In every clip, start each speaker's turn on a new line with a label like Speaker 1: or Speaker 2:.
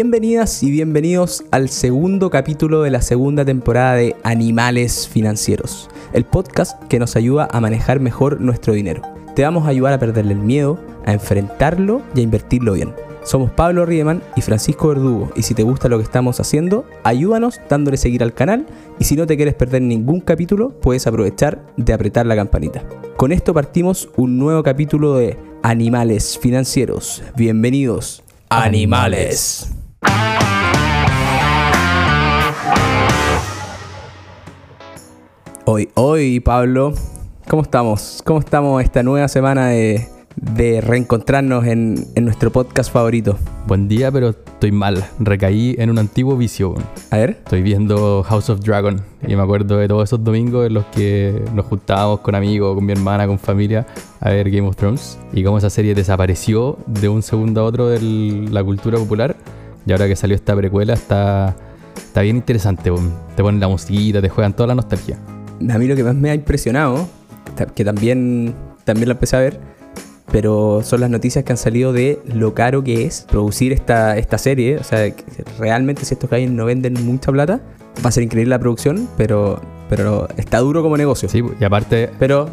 Speaker 1: Bienvenidas y bienvenidos al segundo capítulo de la segunda temporada de Animales Financieros, el podcast que nos ayuda a manejar mejor nuestro dinero. Te vamos a ayudar a perderle el miedo, a enfrentarlo y a invertirlo bien. Somos Pablo Riemann y Francisco Verdugo y si te gusta lo que estamos haciendo, ayúdanos dándole seguir al canal y si no te quieres perder ningún capítulo, puedes aprovechar de apretar la campanita. Con esto partimos un nuevo capítulo de Animales Financieros. Bienvenidos, animales. Hoy, hoy, Pablo, ¿cómo estamos? ¿Cómo estamos esta nueva semana de, de reencontrarnos en, en nuestro podcast favorito?
Speaker 2: Buen día, pero estoy mal. Recaí en un antiguo vicio.
Speaker 1: A ver,
Speaker 2: Estoy viendo House of Dragon y me acuerdo de todos esos domingos en los que nos juntábamos con amigos, con mi hermana, con familia a ver Game of Thrones y cómo esa serie desapareció de un segundo a otro de la cultura popular y ahora que salió esta precuela está, está bien interesante. Te ponen la musiquita, te juegan toda la nostalgia.
Speaker 1: A mí lo que más me ha impresionado, que también, también lo empecé a ver, pero son las noticias que han salido de lo caro que es producir esta, esta serie. O sea, realmente si estos gallos no venden mucha plata, va a ser increíble la producción, pero, pero está duro como negocio.
Speaker 2: Sí, y aparte
Speaker 1: Pero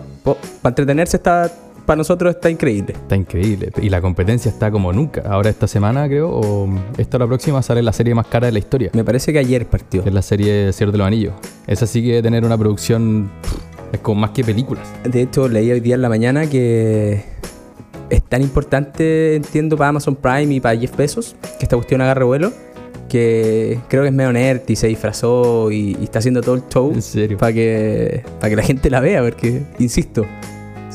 Speaker 1: para entretenerse está, para nosotros está increíble.
Speaker 2: está increíble y la competencia está como nunca. Ahora esta semana creo, o esta o la próxima sale la serie más cara de la historia.
Speaker 1: Me parece que ayer partió.
Speaker 2: es la serie Señor de los Anillos. Esa sí que debe tener una producción, es como más que películas.
Speaker 1: De hecho, leí hoy día en la mañana que es tan importante, entiendo, para Amazon Prime y para Jeff Bezos, que esta cuestión agarre vuelo, que creo que es medio nerd y se disfrazó y, y está haciendo todo el show
Speaker 2: En serio.
Speaker 1: para que, para que la gente la vea, porque, insisto,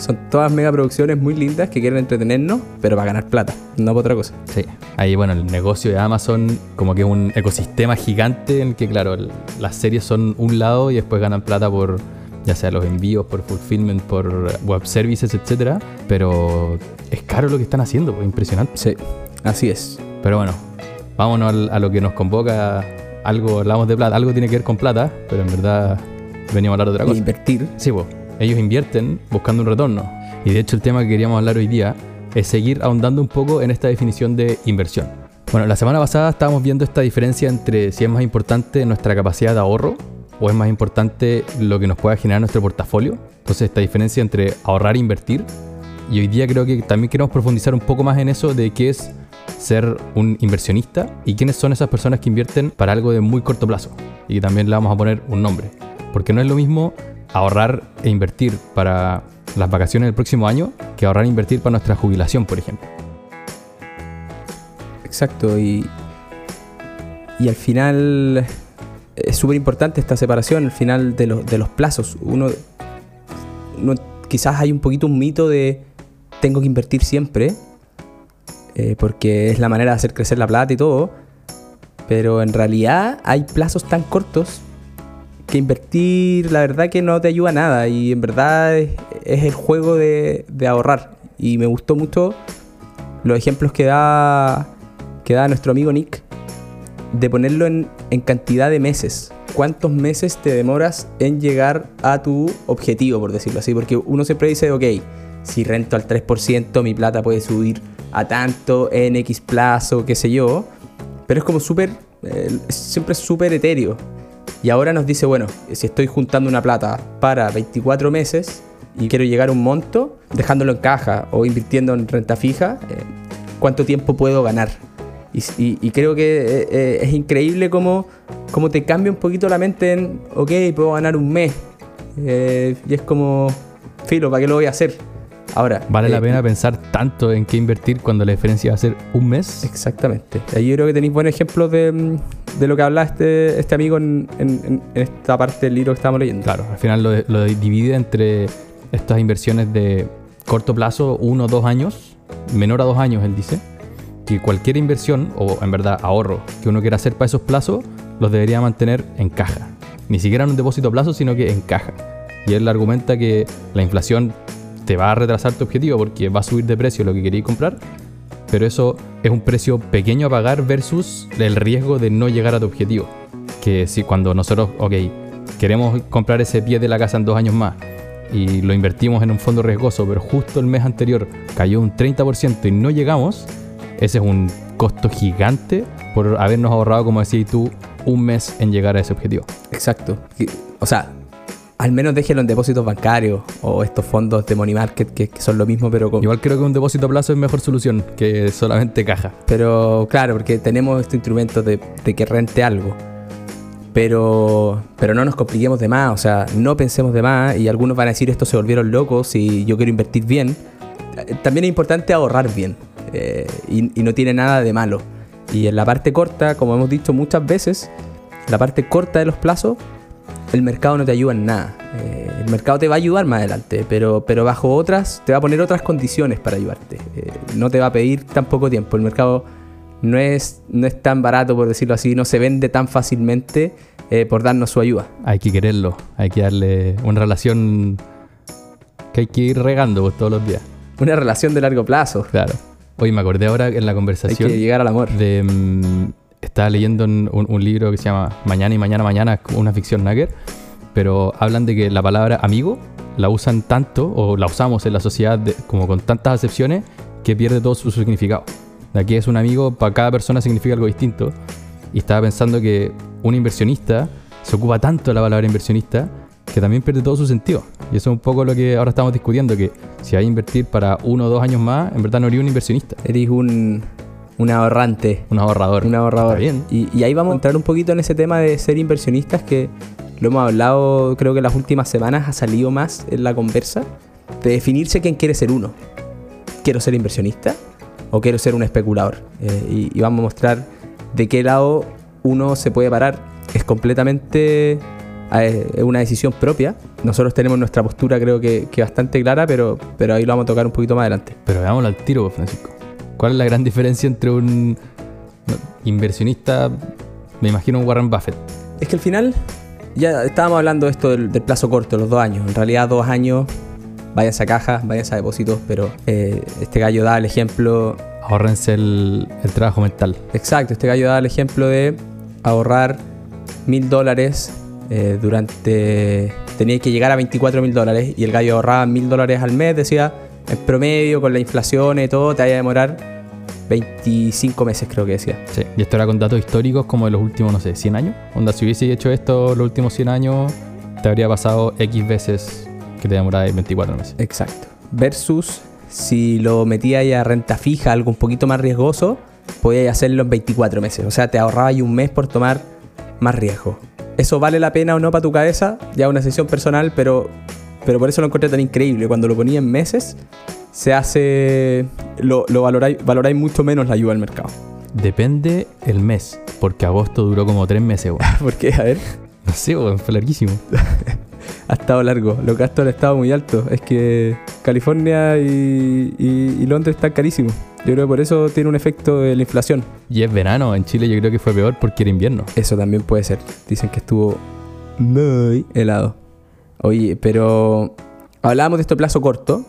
Speaker 1: son todas megaproducciones muy lindas que quieren entretenernos, pero para ganar plata, no para otra cosa.
Speaker 2: Sí. Ahí, bueno, el negocio de Amazon como que es un ecosistema gigante en el que, claro, el- las series son un lado y después ganan plata por, ya sea los envíos, por fulfillment, por web services, etcétera. Pero es caro lo que están haciendo, pues impresionante.
Speaker 1: Sí, así es.
Speaker 2: Pero bueno, vámonos al- a lo que nos convoca. Algo, hablamos de plata, algo tiene que ver con plata, pero en verdad veníamos a hablar de otra cosa.
Speaker 1: Invertir.
Speaker 2: Sí, pues, ellos invierten buscando un retorno. Y de hecho el tema que queríamos hablar hoy día es seguir ahondando un poco en esta definición de inversión. Bueno, la semana pasada estábamos viendo esta diferencia entre si es más importante nuestra capacidad de ahorro o es más importante lo que nos pueda generar nuestro portafolio. Entonces esta diferencia entre ahorrar e invertir. Y hoy día creo que también queremos profundizar un poco más en eso de qué es ser un inversionista y quiénes son esas personas que invierten para algo de muy corto plazo. Y también le vamos a poner un nombre. Porque no es lo mismo ahorrar e invertir para las vacaciones del próximo año que ahorrar e invertir para nuestra jubilación, por ejemplo.
Speaker 1: Exacto, y, y al final es súper importante esta separación, al final de, los de los plazos. Uno, uno- quizás hay un poquito un mito de tengo que invertir siempre, eh, porque es la manera de hacer crecer la plata y todo, pero en realidad hay plazos tan cortos que invertir la verdad que no te ayuda nada y en verdad es, el juego de, ahorrar. Y me gustó mucho los ejemplos que da, que da nuestro amigo Nick de ponerlo en, cantidad de meses. ¿Cuántos meses te demoras en llegar a tu objetivo, por decirlo así? Porque uno siempre dice, ok, si rento al 3%, mi plata puede subir a tanto en X plazo, qué sé yo. Pero es como súper, eh, siempre súper etéreo. Y ahora nos dice, bueno, si estoy juntando una plata para 24 meses y quiero llegar a un monto, dejándolo en caja o invirtiendo en renta fija, eh, ¿cuánto tiempo puedo ganar? Y, creo que eh, eh, es increíble cómo, cómo te cambia un poquito la mente en, ok, puedo ganar un mes. Y es como, filo, ¿para qué lo voy a hacer? Ahora.
Speaker 2: ¿Vale
Speaker 1: eh,
Speaker 2: la pena pensar tanto en qué invertir cuando la diferencia va a ser un mes?
Speaker 1: Exactamente. Ahí yo creo que tenéis buenos ejemplos de, mm, de lo que habla este, este amigo en, en- en- en esta parte del libro que estábamos leyendo.
Speaker 2: Claro, al final lo, lo divide entre estas inversiones de corto plazo, uno o dos años, menor a dos años, él dice, que cualquier inversión, o en verdad ahorro, que uno quiera hacer para esos plazos, los debería mantener en caja. Ni siquiera en un depósito a plazo, sino que en caja. Y él argumenta que la inflación te va a retrasar tu objetivo porque va a subir de precio lo que querías comprar, pero eso es un precio pequeño a pagar versus el riesgo de no llegar a tu objetivo. Que si cuando nosotros, ok, queremos comprar ese pie de la casa en dos años más y lo invertimos en un fondo riesgoso, pero justo el mes anterior cayó un 30% y no llegamos, ese es un costo gigante por habernos ahorrado, como decías tú, un mes en llegar a ese objetivo.
Speaker 1: Exacto. O sea, al menos déjelo en depósitos bancarios o estos fondos de money market que, son lo mismo, pero con...
Speaker 2: Igual creo que un depósito a plazo es mejor solución que solamente caja.
Speaker 1: Pero claro, porque tenemos este instrumento de, de que rente algo. Pero, pero no nos compliquemos de más, o sea, no pensemos de más y algunos van a decir esto se volvieron locos y yo quiero invertir bien. También es importante ahorrar bien eh, y, y no tiene nada de malo. Y en la parte corta, como hemos dicho muchas veces, la parte corta de los plazos, el mercado no te ayuda en nada. Eh, el mercado te va a ayudar más adelante, pero, pero bajo otras, te va a poner otras condiciones para ayudarte. Eh, no te va a pedir tan poco tiempo. El mercado no es, no es tan barato, por decirlo así, no se vende tan fácilmente eh, por darnos su ayuda.
Speaker 2: Hay que quererlo, hay que darle una relación que hay que ir regando pues, todos los días.
Speaker 1: Una relación de largo plazo.
Speaker 2: Claro. Hoy me acordé ahora en la conversación.
Speaker 1: Hay que llegar al amor.
Speaker 2: De, mm, estaba leyendo un, libro que se llama Mañana y Mañana Mañana, una ficción nugget, pero hablan de que la palabra amigo la usan tanto o la usamos en la sociedad como con tantas acepciones que pierde todo su significado. Aquí es un amigo, para cada persona significa algo distinto. Y estaba pensando que un inversionista se ocupa tanto de la palabra inversionista que también pierde todo su sentido. Y eso es un poco lo que ahora estamos discutiendo, que si hay a invertir para uno o dos años más, en verdad no eres un inversionista.
Speaker 1: Eres un, un ahorrante.
Speaker 2: Un ahorrador.
Speaker 1: Un ahorrador. bien. Y, y, ahí vamos a entrar un poquito en ese tema de ser inversionistas que lo hemos hablado, creo que las últimas semanas ha salido más en la conversa, de definirse quién quiere ser uno. ¿Quiero ser inversionista o quiero ser un especulador? Eh, y, vamos a mostrar de qué lado uno se puede parar. Es completamente es una decisión propia. Nosotros tenemos nuestra postura creo que, que, bastante clara, pero, pero ahí lo vamos a tocar un poquito más adelante.
Speaker 2: Pero veámoslo al tiro, Francisco. ¿Cuál es la gran diferencia entre un inversionista, me imagino un Warren Buffett?
Speaker 1: Es que al final, ya estábamos hablando de esto del, plazo corto, los dos años. En realidad, dos años, váyanse a caja, váyanse a depósitos, pero eh, este gallo da el ejemplo.
Speaker 2: Ahorrense el, el trabajo mental.
Speaker 1: Exacto, este gallo da el ejemplo de ahorrar mil dólares eh, durante. Tenía que llegar a 24 mil dólares y el gallo ahorraba mil dólares al mes, decía, en promedio, con la inflación y todo, te vaya a demorar 25 meses, creo que decía.
Speaker 2: Sí, y esto era con datos históricos como de los últimos, no sé, 100 años. Onda, si hubiese hecho esto los últimos 100 años, te habría pasado X veces que te demoraba 24 meses.
Speaker 1: Exacto. Versus si lo metías a renta fija, algo un poquito más riesgoso, podías hacerlo en 24 meses. O sea, te ahorraba un mes por tomar más riesgo. ¿Eso vale la pena o no para tu cabeza? Ya una decisión personal, pero, pero por eso lo encontré tan increíble. Cuando lo ponía en meses, se hace. Lo, lo valoráis, valoráis mucho menos la ayuda al mercado.
Speaker 2: Depende el mes, porque agosto duró como tres meses,
Speaker 1: ¿Por qué? A ver.
Speaker 2: No sé, fue larguísimo.
Speaker 1: ha estado largo. Los gastos han estado muy altos. Es que California y, y Londres están carísimos. Yo creo que por eso tiene un efecto de la inflación.
Speaker 2: Y es verano, en Chile yo creo que fue peor porque era invierno.
Speaker 1: Eso también puede ser. Dicen que estuvo muy helado. Oye, pero hablábamos de este plazo corto.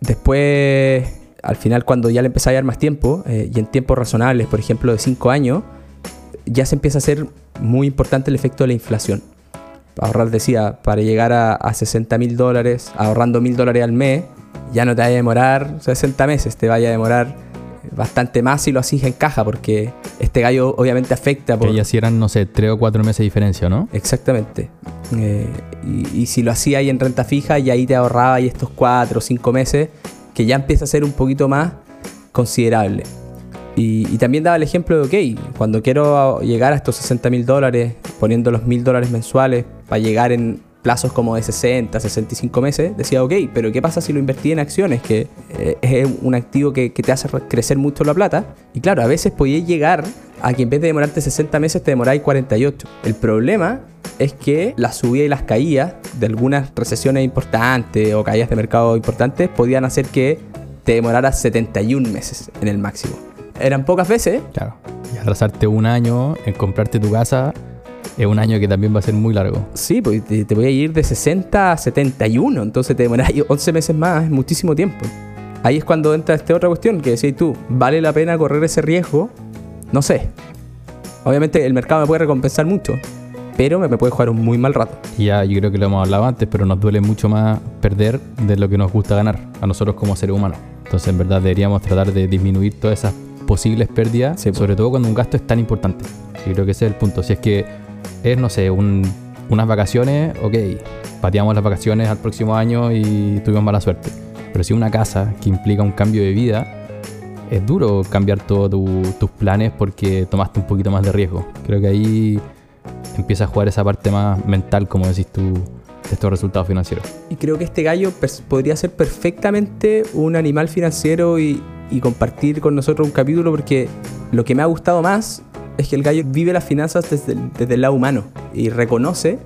Speaker 1: Después, al final, cuando ya le empezaba a dar más tiempo, eh, y en tiempos razonables, por ejemplo, de 5 años, ya se empieza a hacer muy importante el efecto de la inflación. Ahorrar, decía, para llegar a, a 60 mil dólares, ahorrando mil dólares al mes, ya no te vaya a demorar 60 meses, te vaya a demorar bastante más si lo haces en caja, porque este gallo obviamente afecta.
Speaker 2: Por... Que ya si eran, no sé, 3 o 4 meses de diferencia, ¿no?
Speaker 1: Exactamente. Eh, y, si lo hacía ahí en renta fija, y ahí te ahorraba ahí estos 4 o 5 meses, que ya empieza a ser un poquito más considerable. Y, y, también daba el ejemplo de, ok, cuando quiero llegar a estos 60 mil dólares, poniendo los mil dólares mensuales para llegar en plazos como de 60, 65 meses, decía, ok, pero ¿qué pasa si lo invertí en acciones? Que eh, es un activo que, te hace crecer mucho la plata. Y claro, a veces podías llegar a que en vez de demorarte 60 meses te demoráis 48. El problema es que la subida y las caídas de algunas recesiones importantes o caídas de mercado importantes podían hacer que te demoraras 71 meses en el máximo. Eran pocas veces.
Speaker 2: Claro. Y atrasarte un año en comprarte tu casa es un año que también va a ser muy largo.
Speaker 1: Sí, pues te, voy a ir de 60 a 71, entonces te demoras 11 meses más, es muchísimo tiempo. Ahí es cuando entra esta otra cuestión que decís tú, ¿vale la pena correr ese riesgo? No sé. Obviamente el mercado me puede recompensar mucho, pero me, puede jugar un muy mal rato.
Speaker 2: Ya, yo creo que lo hemos hablado antes, pero nos duele mucho más perder de lo que nos gusta ganar a nosotros como seres humanos. Entonces, en verdad, deberíamos tratar de disminuir todas esas posibles pérdidas,
Speaker 1: Sí, po.
Speaker 2: sobre todo cuando un gasto es tan importante. Yo creo que ese es el punto. Si es que es, no sé, un- unas vacaciones, ok, pateamos las vacaciones al próximo año y tuvimos mala suerte. Pero si una casa que implica un cambio de vida, es duro cambiar todos tus planes porque tomaste un poquito más de riesgo. Creo que ahí empieza a jugar esa parte más mental, como decís tú, de estos resultados financieros.
Speaker 1: Y creo que este gallo podría ser perfectamente un animal financiero y compartir con nosotros un capítulo porque lo que me ha gustado más es que el gallo vive las finanzas desde el, desde el lado humano y reconoce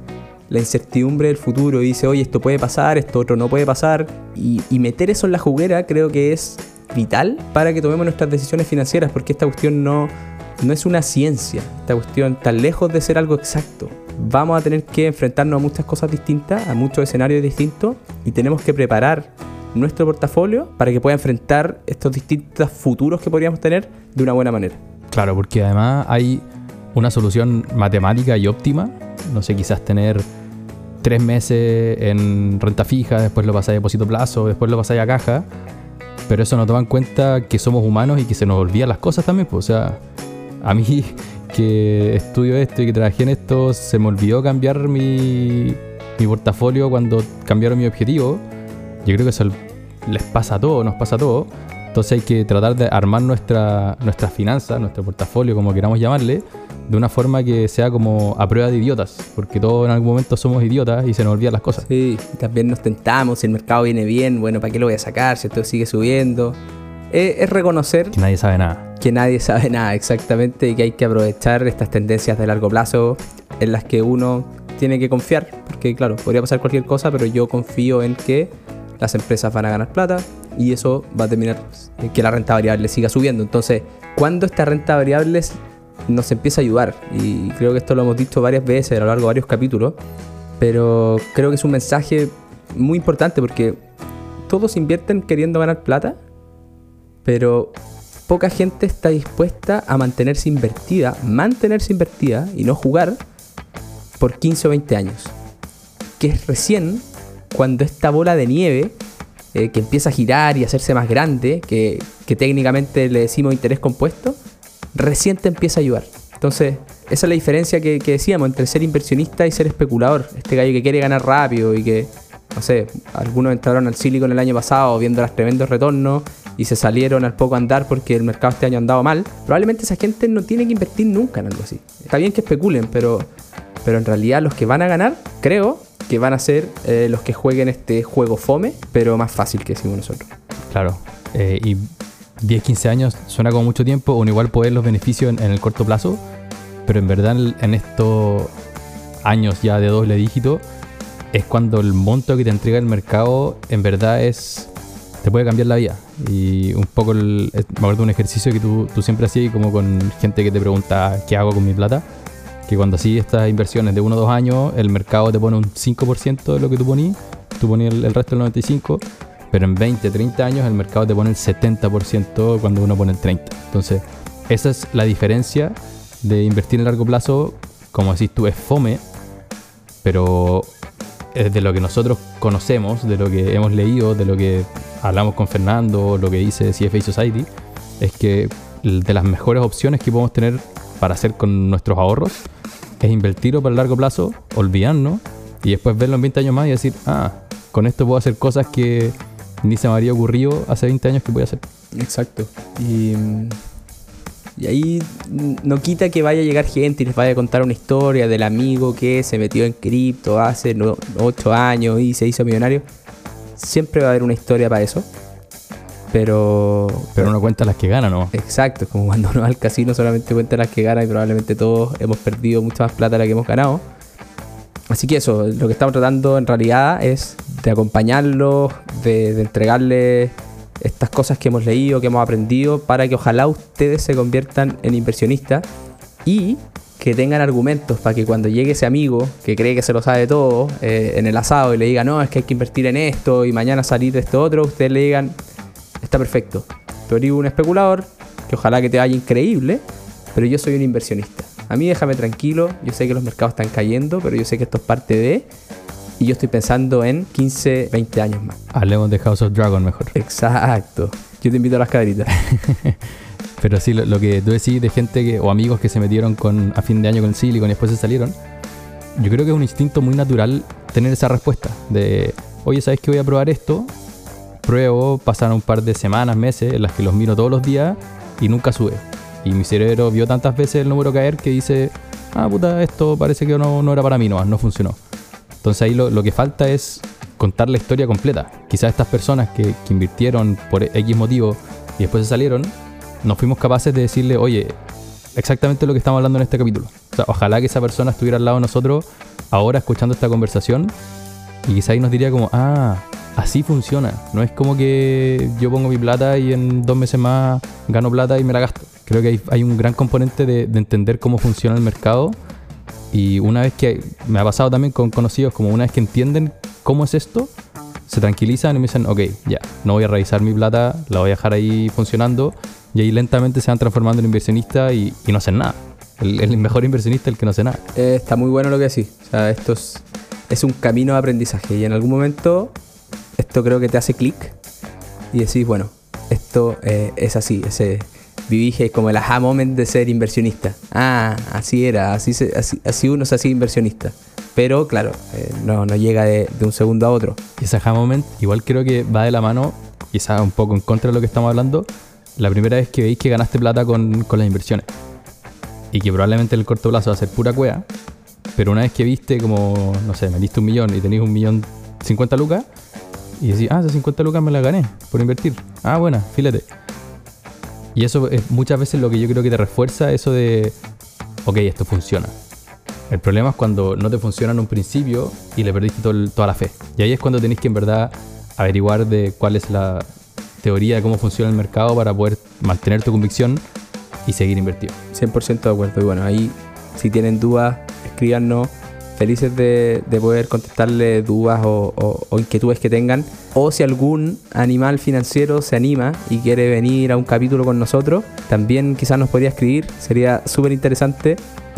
Speaker 1: la incertidumbre del futuro y dice, oye, esto puede pasar, esto otro no puede pasar. Y, meter eso en la juguera creo que es vital para que tomemos nuestras decisiones financieras porque esta cuestión no, no es una ciencia, esta cuestión está lejos de ser algo exacto. Vamos a tener que enfrentarnos a muchas cosas distintas, a muchos escenarios distintos y tenemos que preparar nuestro portafolio para que pueda enfrentar estos distintos futuros que podríamos tener de una buena manera.
Speaker 2: Claro, porque además hay una solución matemática y óptima. No sé, quizás tener tres meses en renta fija, después lo pasáis a depósito plazo, después lo pasáis a caja. Pero eso no toma en cuenta que somos humanos y que se nos olvidan las cosas también. Pues, o sea, a mí que estudio esto y que trabajé en esto, se me olvidó cambiar mi, mi portafolio cuando cambiaron mi objetivo. Yo creo que eso les pasa a todos, nos pasa a todos. Entonces hay que tratar de armar nuestra, nuestras finanzas, nuestro portafolio, como queramos llamarle, de una forma que sea como a prueba de idiotas, porque todos en algún momento somos idiotas y se nos olvidan las cosas.
Speaker 1: Sí, también nos tentamos, si el mercado viene bien, bueno, ¿para qué lo voy a sacar si esto sigue subiendo? Eh, es reconocer
Speaker 2: Que nadie sabe nada.
Speaker 1: que nadie sabe nada exactamente y que hay que aprovechar estas tendencias de largo plazo en las que uno tiene que confiar, porque claro, podría pasar cualquier cosa, pero yo confío en que las empresas van a ganar plata y eso va a terminar eh, que la renta variable siga subiendo. Entonces, cuando esta renta variable nos empieza a ayudar, y creo que esto lo hemos dicho varias veces a lo largo de varios capítulos, pero creo que es un mensaje muy importante porque todos invierten queriendo ganar plata, pero poca gente está dispuesta a mantenerse invertida, mantenerse invertida y no jugar por 15 o 20 años. Que es recién cuando esta bola de nieve eh, que empieza a girar y hacerse más grande, que, que técnicamente le decimos interés compuesto, recién te empieza a ayudar. Entonces, esa es la diferencia que, que decíamos entre ser inversionista y ser especulador. Este gallo que quiere ganar rápido y que, no sé, algunos entraron al Silicon el año pasado viendo los tremendos retornos y se salieron al poco andar porque el mercado este año ha andado mal. Probablemente esa gente no tiene que invertir nunca en algo así. Está bien que especulen, pero, pero en realidad los que van a ganar, creo que van a ser eh, los que jueguen este juego fome, pero más fácil que decimos nosotros.
Speaker 2: Claro. Eh, y 10, 15 años suena como mucho tiempo, uno igual puede ver los beneficios en, el corto plazo, pero en verdad en, estos años ya de doble dígito es cuando el monto que te entrega el mercado en verdad es te puede cambiar la vida y un poco el, me acuerdo de un ejercicio que tú siempre hacías como con gente que te pregunta qué hago con mi plata que cuando así estas inversiones de uno o dos años el mercado te pone un 5% de lo que tú ponías tú ponías el, el resto del 95% pero en 20, 30 años el mercado te pone el 70% cuando uno pone el 30%. Entonces, esa es la diferencia de invertir en largo plazo, como decís tú, es fome, pero de lo que nosotros conocemos, de lo que hemos leído, de lo que hablamos con Fernando, lo que dice CFA Society, es que de las mejores opciones que podemos tener para hacer con nuestros ahorros es invertirlo para el largo plazo, olvidarnos y después verlo en 20 años más y decir, ah, con esto puedo hacer cosas que ni se me habría ocurrido hace 20 años que voy a hacer.
Speaker 1: Exacto. Y, y ahí no quita que vaya a llegar gente y les vaya a contar una historia del amigo que se metió en cripto hace 8 años y se hizo millonario. Siempre va a haber una historia para eso. Pero.
Speaker 2: Pero uno cuenta las que gana, ¿no?
Speaker 1: Exacto, como cuando uno va al casino solamente cuenta las que gana y probablemente todos hemos perdido mucha más plata de la que hemos ganado. Así que eso, lo que estamos tratando en realidad es de acompañarlos, de, de entregarles estas cosas que hemos leído, que hemos aprendido, para que ojalá ustedes se conviertan en inversionistas y que tengan argumentos para que cuando llegue ese amigo que cree que se lo sabe todo eh, en el asado y le diga, no, es que hay que invertir en esto y mañana salir de esto otro, ustedes le digan, está perfecto. Tú eres un especulador, que ojalá que te vaya increíble, pero yo soy un inversionista. A mí déjame tranquilo, yo sé que los mercados están cayendo, pero yo sé que esto es parte de... Y yo estoy pensando en 15, 20 años más.
Speaker 2: Hablemos de House of Dragon mejor.
Speaker 1: Exacto. Yo te invito a las cadritas.
Speaker 2: Pero sí, lo, lo que tú decís de gente que, o amigos que se metieron con, a fin de año con el Silicon y después se salieron, yo creo que es un instinto muy natural tener esa respuesta de, oye, ¿sabes que voy a probar esto? Pruebo, pasaron un par de semanas, meses en las que los miro todos los días y nunca sube. Y mi cerebro vio tantas veces el número caer que dice, ah, puta, esto parece que no, no era para mí nomás, no funcionó. Entonces ahí lo, lo que falta es contar la historia completa. Quizás estas personas que, que invirtieron por X motivo y después se salieron, no fuimos capaces de decirle, oye, exactamente lo que estamos hablando en este capítulo. O sea, ojalá que esa persona estuviera al lado de nosotros ahora escuchando esta conversación y quizá ahí nos diría como, ah, así funciona. No es como que yo pongo mi plata y en dos meses más gano plata y me la gasto. Creo que hay, hay un gran componente de, de entender cómo funciona el mercado y una vez que me ha pasado también con conocidos, como una vez que entienden cómo es esto, se tranquilizan y me dicen, ok, ya, no voy a revisar mi plata, la voy a dejar ahí funcionando y ahí lentamente se van transformando en inversionistas y, y no hacen nada. El, el mejor inversionista es el que no hace nada.
Speaker 1: Eh, está muy bueno lo que decís. O sea, esto es, es un camino de aprendizaje y en algún momento esto creo que te hace clic y decís, bueno, esto eh, es así, ese vivís como el aha moment de ser inversionista. Ah, así era, así, así, así uno se hacía inversionista. Pero claro, eh, no, no llega de, un segundo a otro.
Speaker 2: Y ese aha moment igual creo que va de la mano, quizás un poco en contra de lo que estamos hablando, la primera vez que veis que ganaste plata con, con las inversiones. Y que probablemente en el corto plazo va a ser pura cueva. Pero una vez que viste como, no sé, me diste un millón y tenéis un millón 50 lucas, y decís, ah, esas 50 lucas me las gané por invertir. Ah, buena, filete. Y eso es muchas veces lo que yo creo que te refuerza eso de, ok, esto funciona. El problema es cuando no te funciona en un principio y le perdiste toda la fe. Y ahí es cuando tenéis que en verdad averiguar de cuál es la teoría de cómo funciona el mercado para poder mantener tu convicción y seguir invertido.
Speaker 1: 100% de acuerdo. Y bueno, ahí si tienen dudas, escríbanos. Felices de, de poder contestarle dudas o, inquietudes que tengan. O si algún animal financiero se anima y quiere venir a un capítulo con nosotros, también quizás nos podría escribir. Sería súper interesante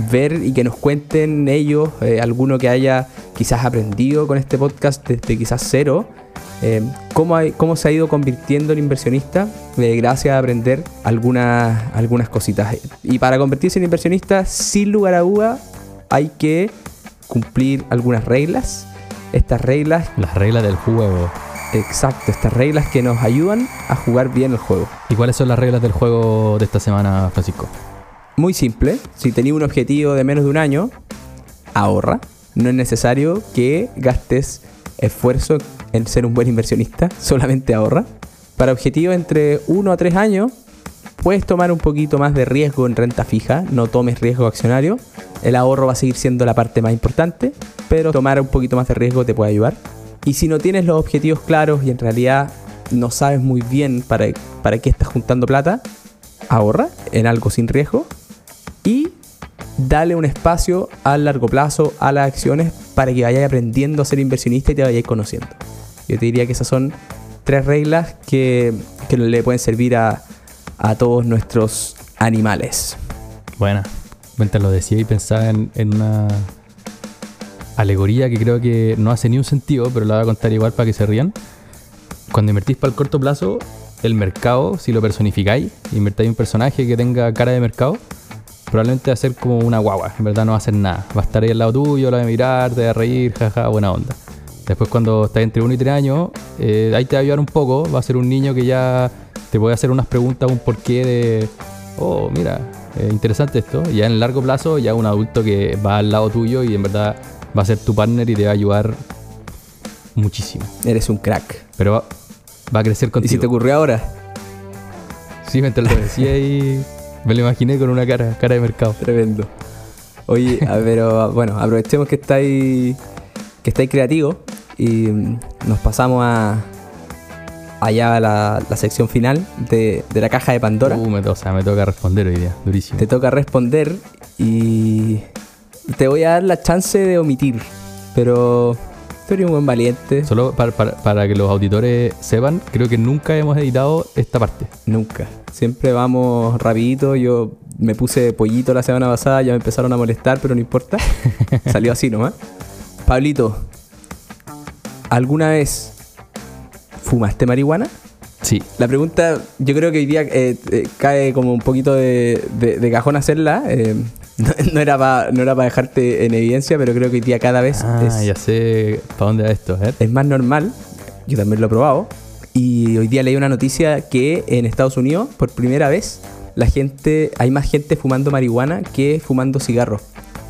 Speaker 1: ver y que nos cuenten ellos, eh, alguno que haya quizás aprendido con este podcast desde quizás cero, eh, cómo, cómo se ha ido convirtiendo en inversionista eh, gracias a aprender algunas, algunas cositas. Y para convertirse en inversionista, sin lugar a duda, hay que cumplir algunas reglas. Estas reglas,
Speaker 2: Las reglas del juego.
Speaker 1: exacto, estas reglas que nos ayudan a jugar bien el juego.
Speaker 2: ¿Y cuáles son las reglas del juego de esta semana, Francisco?
Speaker 1: Muy simple, si tenéis un objetivo de menos de un año, ahorra. No es necesario que gastes esfuerzo en ser un buen inversionista, solamente ahorra. Para objetivos entre 1 a 3 años, puedes tomar un poquito más de riesgo en renta fija, no tomes riesgo accionario. El ahorro va a seguir siendo la parte más importante, pero tomar un poquito más de riesgo te puede ayudar. Y si no tienes los objetivos claros y en realidad no sabes muy bien para, para qué estás juntando plata, ahorra en algo sin riesgo y dale un espacio a largo plazo a las acciones para que vayas aprendiendo a ser inversionista y te vayas conociendo. Yo te diría que esas son tres reglas que, que le pueden servir a, a todos nuestros animales.
Speaker 2: Buena. Mientras lo decía y pensaba en, en una alegoría que creo que no hace ni un sentido, pero la voy a contar igual para que se rían. Cuando invertís para el corto plazo, el mercado, si lo personificáis, invertáis un personaje que tenga cara de mercado, probablemente va a ser como una guagua, en verdad no va a hacer nada. Va a estar ahí al lado tuyo, lo va a mirar, te va a reír, jaja, buena onda. Después cuando estás entre 1 y 3 años, eh, ahí te va a ayudar un poco, va a ser un niño que ya te puede hacer unas preguntas, un porqué de, oh, mira, eh, interesante esto. Y ya en el largo plazo, ya un adulto que va al lado tuyo y en verdad va a ser tu partner y te va a ayudar muchísimo.
Speaker 1: Eres un crack.
Speaker 2: Pero va, va a crecer
Speaker 1: ¿Y
Speaker 2: contigo.
Speaker 1: si te ocurrió ahora?
Speaker 2: Sí, mientras lo decía y me lo imaginé con una cara, cara de mercado.
Speaker 1: Tremendo. Oye, pero bueno, aprovechemos que estáis que estáis creativos y mm, nos pasamos a allá la, la sección final de, de la caja de Pandora.
Speaker 2: Uh, me, o sea, me toca responder hoy día, durísimo.
Speaker 1: Te toca responder y te voy a dar la chance de omitir, pero tú eres un buen valiente.
Speaker 2: Solo para, para- para que los auditores sepan, creo que nunca hemos editado esta parte.
Speaker 1: Nunca. Siempre vamos rapidito. Yo me puse pollito la semana pasada, ya me empezaron a molestar, pero no importa. Salió así nomás. Pablito, ¿alguna vez fumaste marihuana?
Speaker 2: Sí.
Speaker 1: La pregunta, yo creo que hoy día eh, eh, cae como un poquito de, de- de cajón hacerla. eh, no, no era para no era para dejarte en evidencia, pero creo que hoy día cada vez
Speaker 2: Ah,
Speaker 1: es,
Speaker 2: ya sé para dónde va esto,
Speaker 1: es más normal. Yo también lo he probado. Y hoy día leí una noticia que en Estados Unidos, por primera vez, la gente, hay más gente fumando marihuana que fumando cigarros.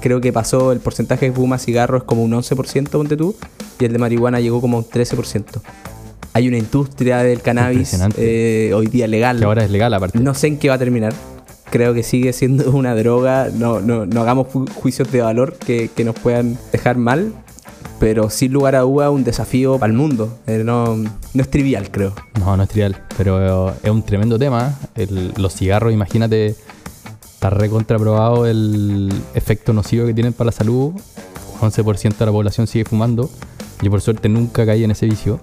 Speaker 1: Creo que pasó el porcentaje que fuma cigarros es como un 11%, ponte tú, y el de marihuana llegó como un 13%. Hay una industria del cannabis eh, hoy día legal.
Speaker 2: Que ahora es legal aparte.
Speaker 1: No sé en qué va a terminar. Creo que sigue siendo una droga. No, no, no hagamos ju- juicios de valor que, que nos puedan dejar mal. Pero sin lugar a duda un desafío para el mundo. Eh, no, no es trivial, creo.
Speaker 2: No, no es trivial, pero es un tremendo tema. El- los cigarros, imagínate, está recontraprobado el efecto nocivo que tienen para la salud. 11% de la población sigue fumando. Yo por suerte nunca caí en ese vicio.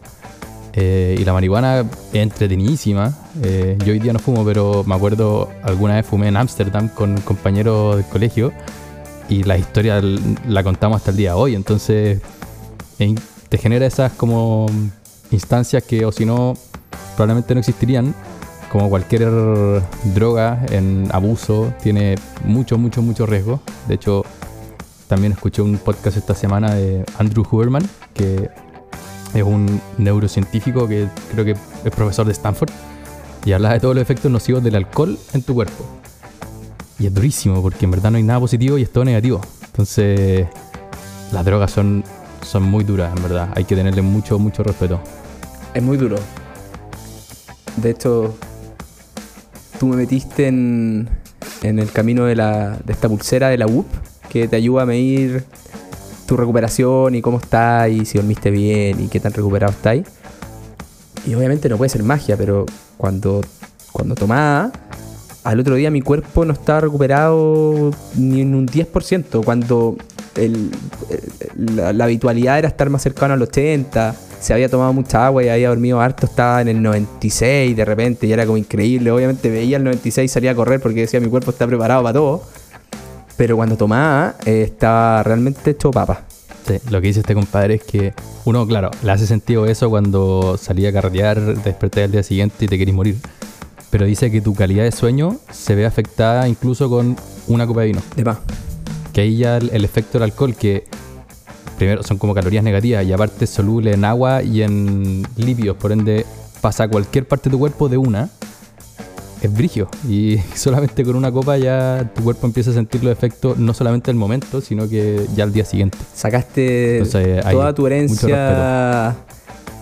Speaker 2: Eh, y la marihuana es entretenidísima. Eh, yo hoy día no fumo, pero me acuerdo alguna vez fumé en Ámsterdam con compañeros del colegio y la historia la contamos hasta el día de hoy. Entonces te genera esas como instancias que o si no probablemente no existirían. Como cualquier droga en abuso tiene mucho, mucho, mucho riesgo. De hecho, también escuché un podcast esta semana de Andrew Huberman, que es un neurocientífico que creo que es profesor de Stanford y habla de todos los efectos nocivos del alcohol en tu cuerpo. Y es durísimo porque en verdad no hay nada positivo y es todo negativo. Entonces, las drogas son, son muy duras, en verdad. Hay que tenerle mucho, mucho respeto.
Speaker 1: Es muy duro. De hecho, tú me metiste en, en el camino de, la, de esta pulsera de la WUP que te ayuda a medir tu recuperación y cómo estás y si dormiste bien y qué tan recuperado estás. Y obviamente no puede ser magia, pero cuando, cuando tomaba, al otro día mi cuerpo no estaba recuperado ni en un 10%, cuando el- el- la, la habitualidad era estar más cercano al 80%, se había tomado mucha agua y había dormido harto, estaba en el 96% de repente y era como increíble. Obviamente veía el 96% y salía a correr porque decía mi cuerpo está preparado para todo. Pero cuando tomaba, eh, estaba realmente hecho papa.
Speaker 2: Sí, lo que dice este compadre es que uno, claro, le hace sentido eso cuando salía a carretear, te desperté al día siguiente y te querís morir. Pero dice que tu calidad de sueño se ve afectada incluso con una copa de vino.
Speaker 1: De más.
Speaker 2: Que ahí ya el, el efecto del alcohol, que primero son como calorías negativas y aparte es soluble en agua y en lípidos, por ende pasa a cualquier parte de tu cuerpo de una, es brigio. Y solamente con una copa ya tu cuerpo empieza a sentir los efectos no solamente al momento, sino que ya al día siguiente.
Speaker 1: Sacaste
Speaker 2: Entonces,
Speaker 1: toda tu herencia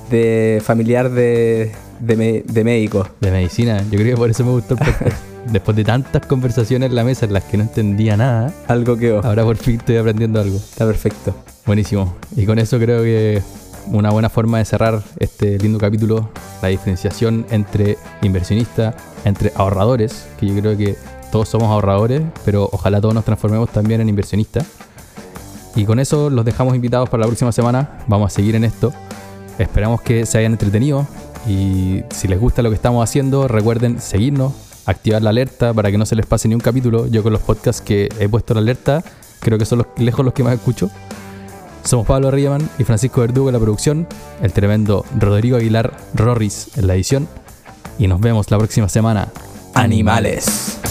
Speaker 1: de familiar de, de, me- de médico.
Speaker 2: De medicina, yo creo que por eso me gustó el podcast. Después de tantas conversaciones en la mesa en las que no entendía nada,
Speaker 1: Algo que
Speaker 2: ahora por fin estoy aprendiendo algo.
Speaker 1: está perfecto.
Speaker 2: Buenísimo. Y con eso creo que una buena forma de cerrar este lindo capítulo, la diferenciación entre inversionistas, entre ahorradores, que yo creo que todos somos ahorradores, pero ojalá todos nos transformemos también en inversionistas. Y con eso los dejamos invitados para la próxima semana. Vamos a seguir en esto. Esperamos que se hayan entretenido y si les gusta lo que estamos haciendo, recuerden seguirnos, activar la alerta para que no se les pase ni un capítulo. Yo con los podcasts que he puesto la alerta, creo que son los lejos los que más escucho. Somos Pablo Riemann y Francisco Verdugo en la producción, el tremendo Rodrigo Aguilar Rorris en la edición. Y nos vemos la próxima semana.
Speaker 1: Animales.